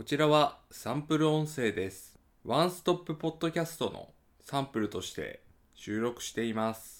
こちらはサンプル音声です。ワンストップポッドキャストのサンプルとして収録しています。